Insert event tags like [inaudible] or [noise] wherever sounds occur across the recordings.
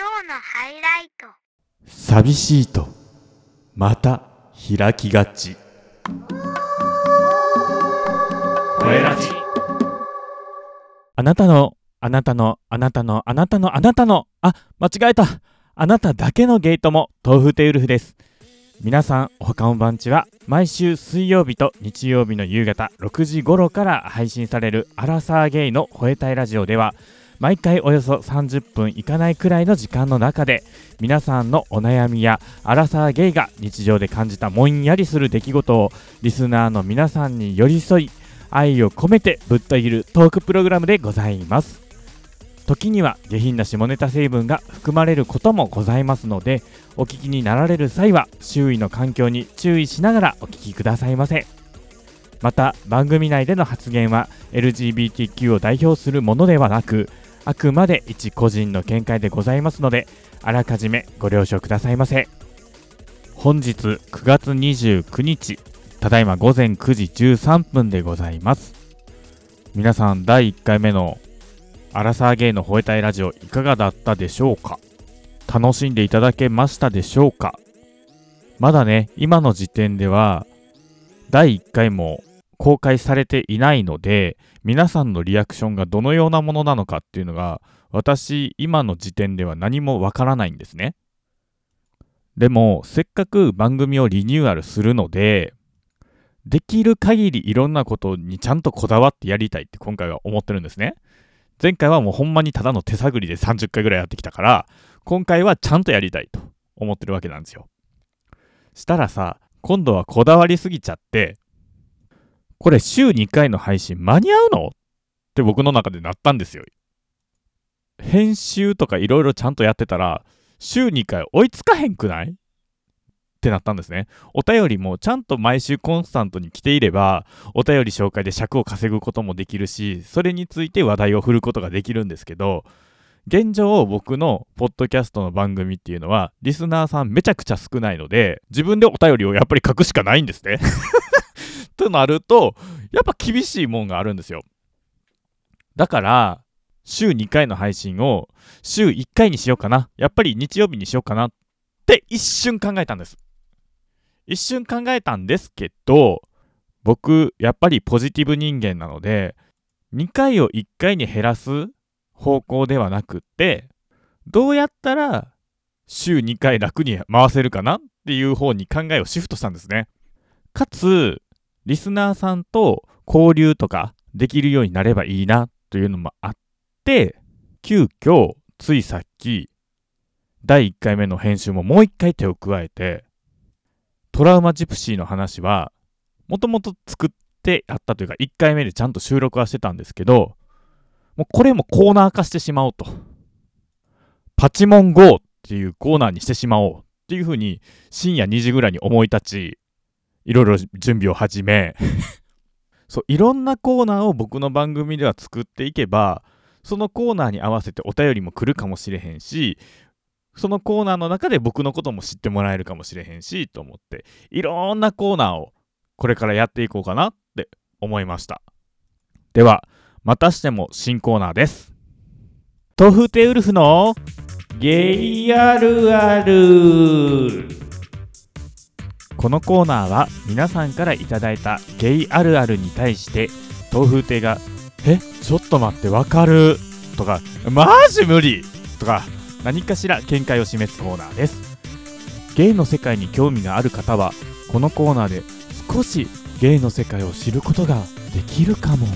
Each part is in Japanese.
今日のハイライト。寂しいとまた開きがち。あなたのあなたのあなたのあなたのあなたのあ間違えた。あなただけのゲートも豆腐テウルフです。皆さんおはこんばんちは毎週水曜日と日曜日の夕方6時頃から配信されるアラサーゲイの吠えたいラジオでは毎回およそ30分いかないくらいの時間の中で皆さんのお悩みやアラサーゲイが日常で感じたもんやりする出来事をリスナーの皆さんに寄り添い愛を込めてぶった切るトークプログラムでございます。時には下品な下ネタ成分が含まれることもございますのでお聞きになられる際は周囲の環境に注意しながらお聞きくださいませ。また番組内での発言は LGBTQ を代表するものではなくあくまで一個人の見解でございますのであらかじめご了承くださいませ。本日9月29日ただいま午前9時13分でございます。皆さん第1回目のアラサーゲイの吠えたいラジオいかがだったでしょうか？楽しんでいただけましたでしょうか？まだね今の時点では第1回も公開されていないので皆さんのリアクションがどのようなものなのかっていうのが私今の時点では何もわからないんですね。でもせっかく番組をリニューアルするのでできる限りいろんなことにちゃんとこだわってやりたいって今回は思ってるんですね。前回はもうほんまにただの手探りで30回ぐらいやってきたから今回はちゃんとやりたいと思ってるわけなんですよ。したらさ今度はこだわりすぎちゃってこれ週2回の配信間に合うの？って僕の中でなったんですよ編集とかいろいろちゃんとやってたら週2回追いつかへんくない？ってなったんですね。お便りもちゃんと毎週コンスタントに来ていれば、お便り紹介で尺を稼ぐこともできるし、それについて話題を振ることができるんですけど、現状僕のポッドキャストの番組っていうのは、リスナーさんめちゃくちゃ少ないので、自分でお便りをやっぱり書くしかないんですね。となると、やっぱ厳しいもんがあるんですよ。だから、週2回の配信を週1回にしようかな。やっぱり日曜日にしようかなって一瞬考えたんです。一瞬考えたんですけど、僕、やっぱりポジティブ人間なので、2回を1回に減らす方向ではなくって、どうやったら週2回楽に回せるかなっていう方に考えをシフトしたんですね。かつ、リスナーさんと交流とかできるようになればいいなというのもあって、急遽、ついさっき、第1回目の編集ももう1回手を加えて、トラウマジプシーの話は、もともと作ってあったというか、1回目でちゃんと収録はしてたんですけど、もうこれもコーナー化してしまおうと。パチモン GO っていうコーナーにしてしまおうっていうふうに、深夜2時ぐらいに思い立ち、いろいろ準備を始め [laughs] そう、いろんなコーナーを僕の番組では作っていけば、そのコーナーに合わせてお便りも来るかもしれへんし、そのコーナーの中で僕のことも知ってもらえるかもしれへんし、と思って、いろんなコーナーをこれからやっていこうかなって思いました。では、またしても新コーナーです。豆腐テウルフのゲイあるあるこのコーナーは皆さんからいただいたゲイあるあるに対して豆腐亭が「えちょっと待ってわかる」とか「マジ無理」とか何かしら見解を示すコーナーです。ゲイの世界に興味がある方はこのコーナーで少しゲイの世界を知ることができるかも。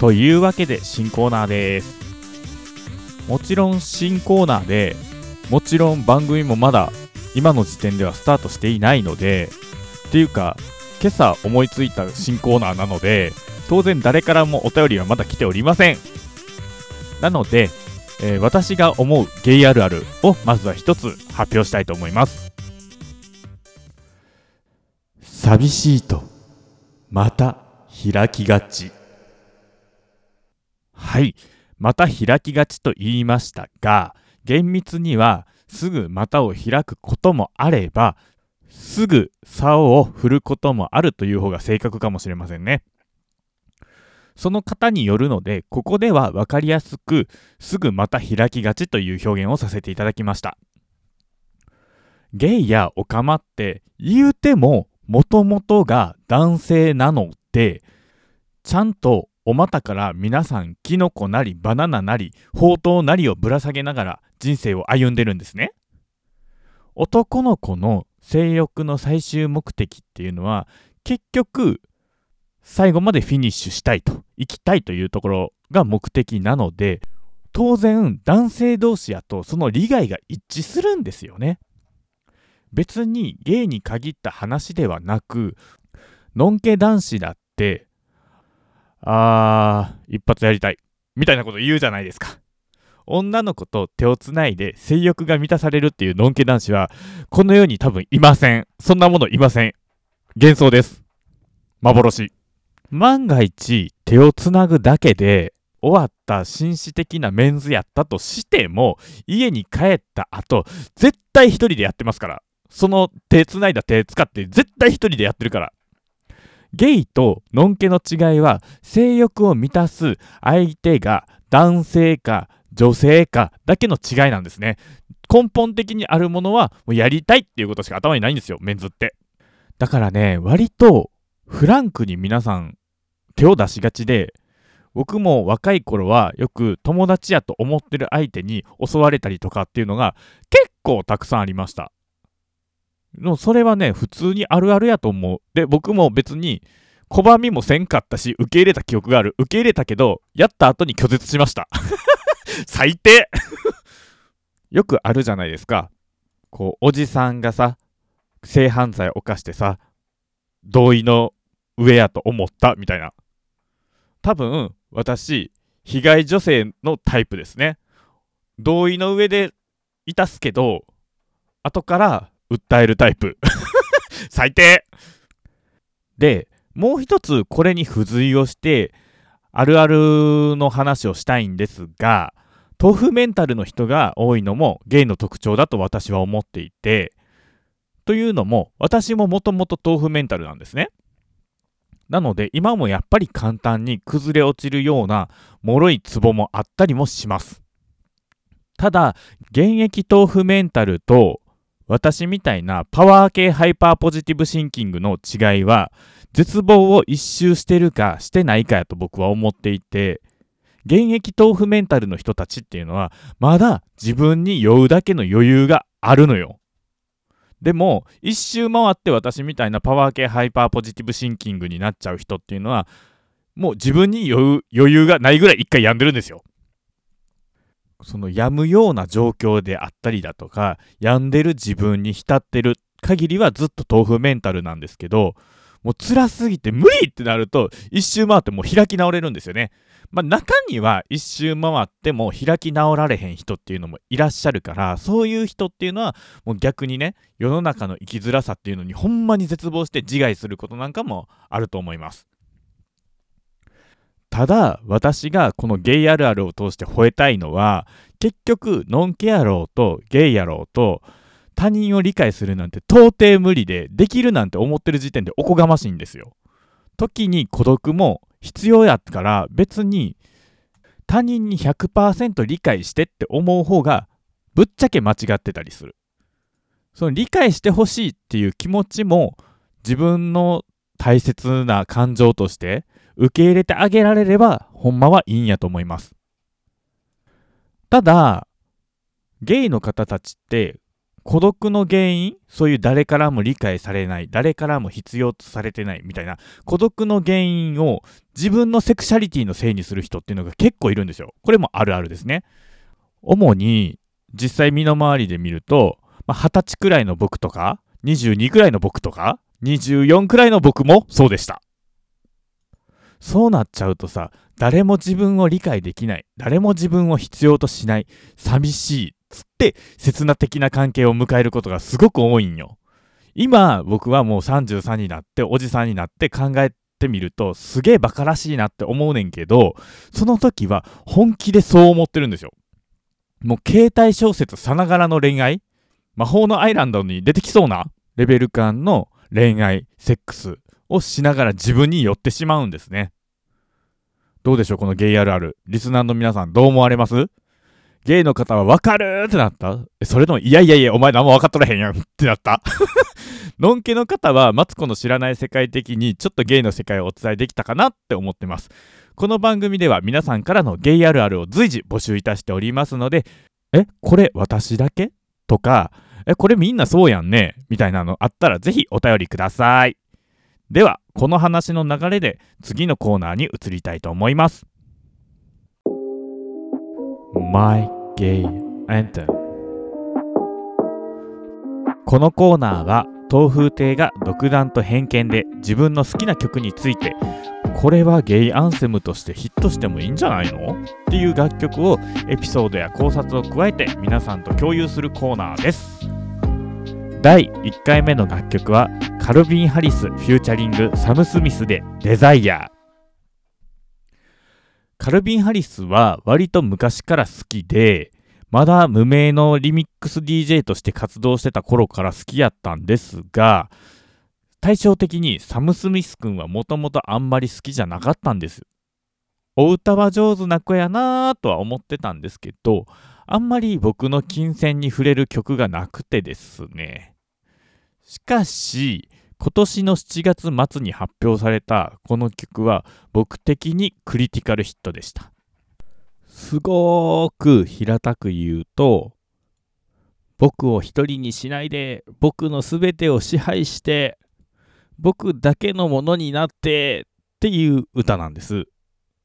というわけで新コーナーです。もちろん新コーナーでもちろん番組もまだ今の時点ではスタートしていないのでっていうか今朝思いついた新コーナーなので当然誰からもお便りはまだ来ておりません。なのでえー、私が思うゲイあるあるをまずは一つ発表したいと思います。寂しいとまた開きがち。はい。また開きがちと言いましたが厳密にはすぐ股を開くこともあればすぐ竿を振ることもあるという方が正確かもしれませんねその方によるので、ここでは分かりやすく、すぐまた開きがちという表現をさせていただきました。ゲイやオカマって言うても、もともとが男性なので、ちゃんとお股から皆さんキノコなりバナナなりほうとうなりをぶら下げながら人生を歩んでるんですね。男の子の性欲の最終目的っていうのは結局最後までフィニッシュしたいと行きたいというところが目的なので当然男性同士やとその利害が一致するんですよね別にゲイに限った話ではなくのんけ男子だってあー一発やりたいみたいなこと言うじゃないですか。女の子と手をつないで性欲が満たされるっていうのんけ男子はこの世に多分いません。そんなものいません。幻想です。幻。万が一手をつなぐだけで終わった紳士的なメンズやったとしても家に帰った後絶対一人でやってますから。その手つないだ手使って絶対一人でやってるから。ゲイとノンケの違いは性欲を満たす相手が男性か女性かだけの違いなんですね。根本的にあるものはもうやりたいっていうことしか頭にないんですよメンズって。だからね割とフランクに皆さん手を出しがちで僕も若い頃はよく友達やと思ってる相手に襲われたりとかっていうのが結構たくさんありました。でもそれはね普通にあるあるやと思う。で僕も別に拒みもせんかったし受け入れた記憶がある。受け入れたけどやった後に拒絶しました。[laughs] 最低。[laughs] よくあるじゃないですか。こうおじさんがさ性犯罪を犯してさ同意の上やと思ったみたいな。多分私被害女性のタイプですね。同意の上でいたすけど後から訴えるタイプ。[laughs] 最低。でもう一つこれに付随をしてあるあるの話をしたいんですが豆腐メンタルの人が多いのもゲイの特徴だと私は思っていてというのも私ももともと豆腐メンタルなんですね。なので今もやっぱり簡単に崩れ落ちるような脆いツボもあったりもします。ただ現役豆腐メンタルと私みたいなパワー系ハイパーポジティブシンキングの違いは絶望を一周してるかしてないかやと僕は思っていて現役豆腐メンタルの人たちっていうのはまだ自分に酔うだけの余裕があるのよ。でも一周回って私みたいなパワー系ハイパーポジティブシンキングになっちゃう人っていうのはもう自分に酔う余裕がないぐらい一回病んでるんですよ。その病むような状況であったりだとか病んでる自分に浸ってる限りはずっと豆腐メンタルなんですけどもう辛すぎて無理ってなると一周回ってもう開き直れるんですよね。まあ、中には一周回っても開き直られへん人っていうのもいらっしゃるからそういう人っていうのはもう逆にね世の中の生きづらさっていうのにほんまに絶望して自害することなんかもあると思います。ただ私がこのゲイあるあるを通して吠えたいのは結局ノンケ野郎とゲイ野郎と他人を理解するなんて到底無理でできるなんて思ってる時点でおこがましいんですよ。時に孤独も必要やから別に他人に100%理解してって思う方がぶっちゃけ間違ってたりする。その理解してほしいっていう気持ちも自分の大切な感情として受け入れてあげられればほんまはいいんやと思います。ただ、ゲイの方たちって孤独の原因そういう誰からも理解されない誰からも必要とされてないみたいな孤独の原因を自分のセクシャリティのせいにする人っていうのが結構いるんですよ。これもあるあるですね。主に実際身の回りで見ると、まあ、20歳くらいの僕とか22くらいの僕とか24くらいの僕もそうでした。そうなっちゃうとさ誰も自分を理解できない誰も自分を必要としない寂しいつって刹那的な関係を迎えることがすごく多いんよ。今僕はもう33になっておじさんになって考えてみるとすげえバカらしいなって思うねんけどその時は本気でそう思ってるんですよ。もう携帯小説さながらの恋愛魔法のアイランドに出てきそうなレベル感の恋愛セックスをしながら自分に寄ってしまうんですね。どうでしょうこのゲイあるある。リスナーの皆さんどう思われます？ゲイの方はわかるってなった？それとも、いやいやいや、お前何も分かっとらへんやんってなった？[laughs] のんけの方は、マツコの知らない世界的に、ちょっとゲイの世界をお伝えできたかなって思ってます。この番組では皆さんからのゲイあるあるを随時募集いたしておりますので、え、これ私だけ？とか、え、これみんなそうやんね？みたいなのあったらぜひお便りください。では、この話の流れで次のコーナーに移りたいと思います。My Gay Anthem このコーナーは東風亭が独断と偏見で自分の好きな曲についてこれはゲイアンセムとしてヒットしてもいいんじゃないの？っていう楽曲をエピソードや考察を加えて皆さんと共有するコーナーです。第1回目の楽曲はカルビン・ハリスフューチャリングサム・スミスでデザイアカルビン・ハリスは割と昔から好きでまだ無名のリミックス DJ として活動してた頃から好きやったんですが対照的にサム・スミス君はもともとあんまり好きじゃなかったんです。お歌は上手な子やなぁとは思ってたんですけど、あんまり僕の金銭に触れる曲がなくてですね。しかし、今年の7月末に発表されたこの曲は僕的にクリティカルヒットでした。すごーく平たく言うと、僕を一人にしないで、僕の全てを支配して、僕だけのものになってっていう歌なんです。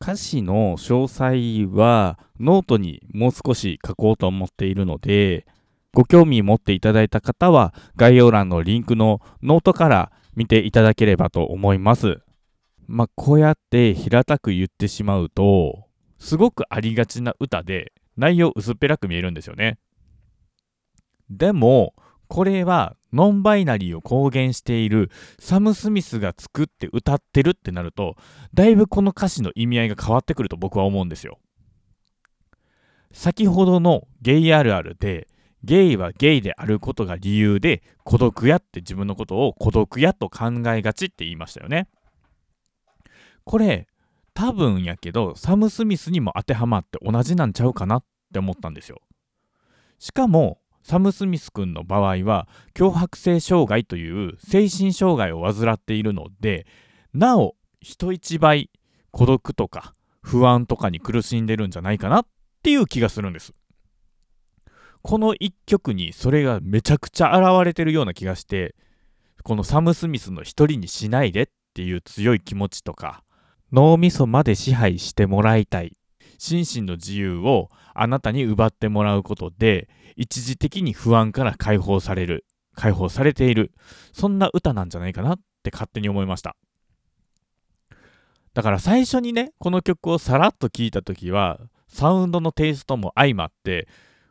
歌詞の詳細はノートにもう少し書こうと思っているので、ご興味持っていただいた方は概要欄のリンクのノートから見ていただければと思います。まあ、こうやって平たく言ってしまうと、すごくありがちな歌で内容薄っぺらく見えるんですよね。でも、これはノンバイナリーを公言しているサム・スミスが作って歌ってるってなるとだいぶこの歌詞の意味合いが変わってくると僕は思うんですよ。先ほどのゲイあるあるでゲイはゲイであることが理由で孤独やって自分のことを孤独やと考えがちって言いましたよね。これ多分やけどサム・スミスにも当てはまって同じなんちゃうかなって思ったんですよ。しかもサム・スミス君の場合は強迫性障害という精神障害を患っているのでなお人一倍孤独とか不安とかに苦しんでるんじゃないかなっていう気がするんです。この一曲にそれがめちゃくちゃ現れてるような気がしてこのサム・スミスの一人にしないでっていう強い気持ちとか脳みそまで支配してもらいたい心身の自由をあなたに奪ってもらうことで一時的に不安から解放される解放されている。そんな歌なんじゃないかなって勝手に思いました。だから最初にねこの曲をさらっと聴いた時はサウンドのテイストも相まって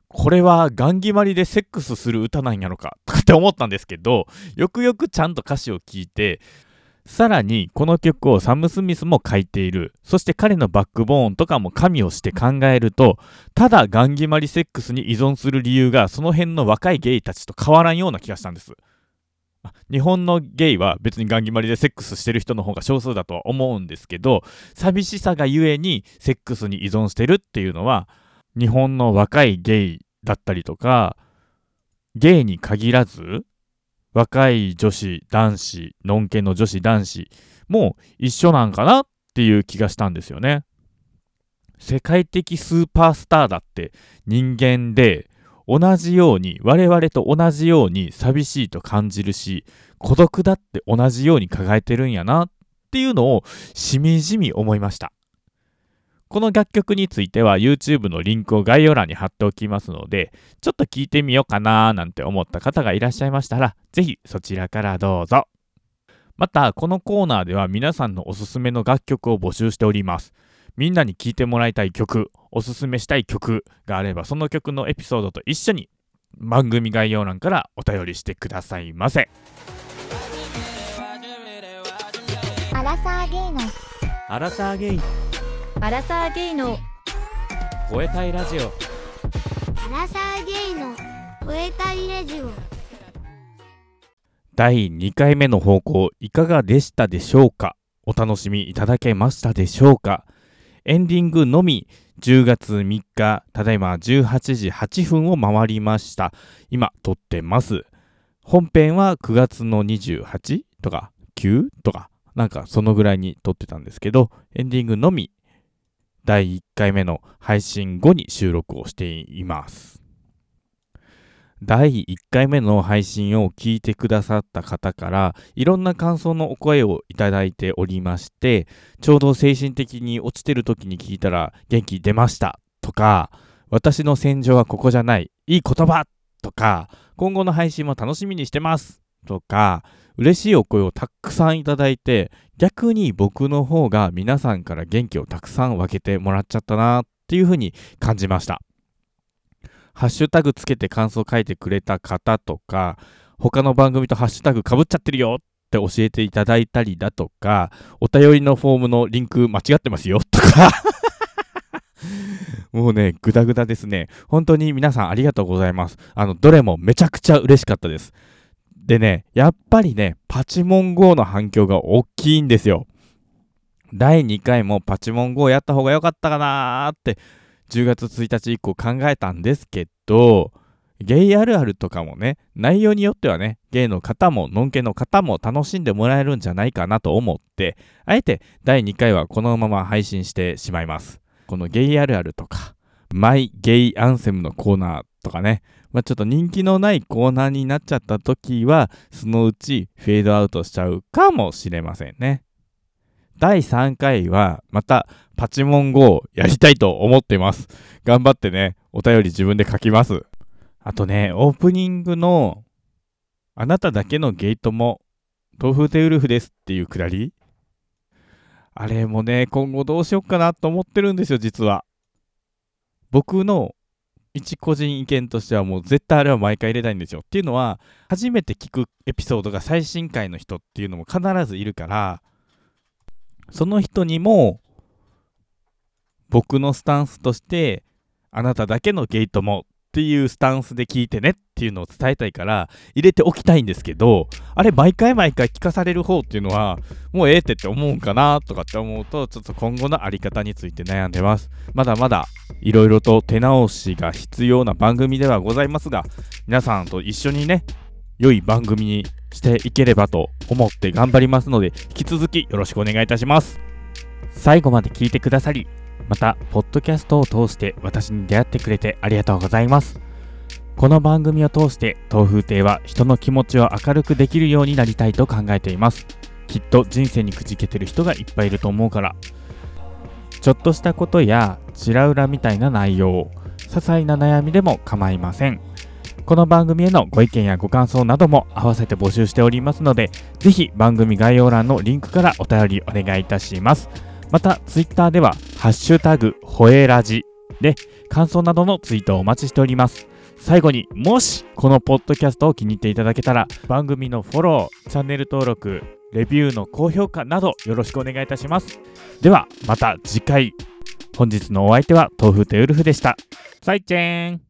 これはガン決まりでセックスする歌なんやろかとかって思ったんですけどよくよくちゃんと歌詞を聞いてさらにこの曲をサム・スミスも書いている。そして彼のバックボーンとかも加味をして考えるとただガン決まりセックスに依存する理由がその辺の若いゲイたちと変わらんような気がしたんです。日本のゲイは別にガン決まりでセックスしてる人の方が少数だとは思うんですけど寂しさがゆえにセックスに依存してるっていうのは日本の若いゲイだったりとかゲイに限らず若い女子、男子、のんけの女子、男子も一緒なんかなっていう気がしたんですよね。世界的スーパースターだって人間で同じように我々と同じように寂しいと感じるし孤独だって同じように抱えてるんやなっていうのをしみじみ思いましたこの楽曲については YouTube のリンクを概要欄に貼っておきますので、ちょっと聞いてみようかなーなんて思った方がいらっしゃいましたら、ぜひそちらからどうぞ。また、このコーナーでは皆さんのおすすめの楽曲を募集しております。みんなに聴いてもらいたい曲、おすすめしたい曲があれば、その曲のエピソードと一緒に番組概要欄からお便りしてくださいませ。アラサーゲイのアラサーゲイアラサーゲイの吠えたいラジオアラサーゲイの吠えたいラジオ第2回目の方向いかがでしたでしょうか？お楽しみいただけましたでしょうか？エンディングのみ10月3日、ただいま18時8分を回りました。今、撮ってます。本編は9月の28とか9とか、なんかそのぐらいに撮ってたんですけど、エンディングのみ第1回目の配信後に収録をしています。第1回目の配信を聞いてくださった方からいろんな感想のお声をいただいておりましてちょうど精神的に落ちてる時に聞いたら元気出ましたとか私の戦場はここじゃないいい言葉とか今後の配信も楽しみにしてますとか嬉しいお声をたくさんいただいて逆に僕の方が皆さんから元気をたくさん分けてもらっちゃったなっていうふうに感じましたハッシュタグつけて感想書いてくれた方とか、他の番組とハッシュタグかぶっちゃってるよって教えていただいたりだとか、お便りのフォームのリンク間違ってますよとか [laughs] もうね、ぐだぐだですね。本当に皆さんありがとうございます。あの、どれもめちゃくちゃ嬉しかったです。でね、やっぱりね、パチモン GO の反響が大きいんですよ。第2回もパチモン GO やった方が良かったかなーって10月1日以降考えたんですけど、ゲイあるあるとかもね、内容によってはね、ゲイの方も、ノンケの方も楽しんでもらえるんじゃないかなと思って、あえて第2回はこのまま配信してしまいます。このゲイあるあるとか、マイゲイアンセムのコーナーとかね、まあ、ちょっと人気のないコーナーになっちゃった時は、そのうちフェードアウトしちゃうかもしれませんね。第3回はまたパチモン GO をやりたいと思ってます。頑張ってね、お便り自分で書きます。あとね、オープニングのあなただけのゲートも豆腐テウルフですっていうくだりあれもね、今後どうしようかなと思ってるんですよ、実は。僕の一個人意見としてはもう絶対あれは毎回入れたいんですよ。っていうのは、初めて聞くエピソードが最新回の人っていうのも必ずいるから、その人にも僕のスタンスとしてあなただけのゲートもっていうスタンスで聞いてねっていうのを伝えたいから入れておきたいんですけどあれ毎回毎回聞かされる方っていうのはもうええってって思うんかなとかって思うとちょっと今後のあり方について悩んでます。まだまだいろいろと手直しが必要な番組ではございますが皆さんと一緒にね良い番組にしていければと思って頑張りますので引き続きよろしくお願いいたします。最後まで聞いてくださりまたポッドキャストを通して私に出会ってくれてありがとうございます。この番組を通して東風亭は人の気持ちを明るくできるようになりたいと考えていますきっと人生にくじけてる人がいっぱいいると思うからちょっとしたことやちら裏みたいな内容些細な悩みでも構いませんこの番組へのご意見やご感想なども合わせて募集しておりますので、ぜひ番組概要欄のリンクからお便りお願いいたします。また、ツイッターでは、ハッシュタグ、ホエラジで、感想などのツイートをお待ちしております。最後にもしこのポッドキャストを気に入っていただけたら番組のフォロー、チャンネル登録、レビューの高評価などよろしくお願いいたします。ではまた次回。本日のお相手は豆腐とウルフでした。さいちぇん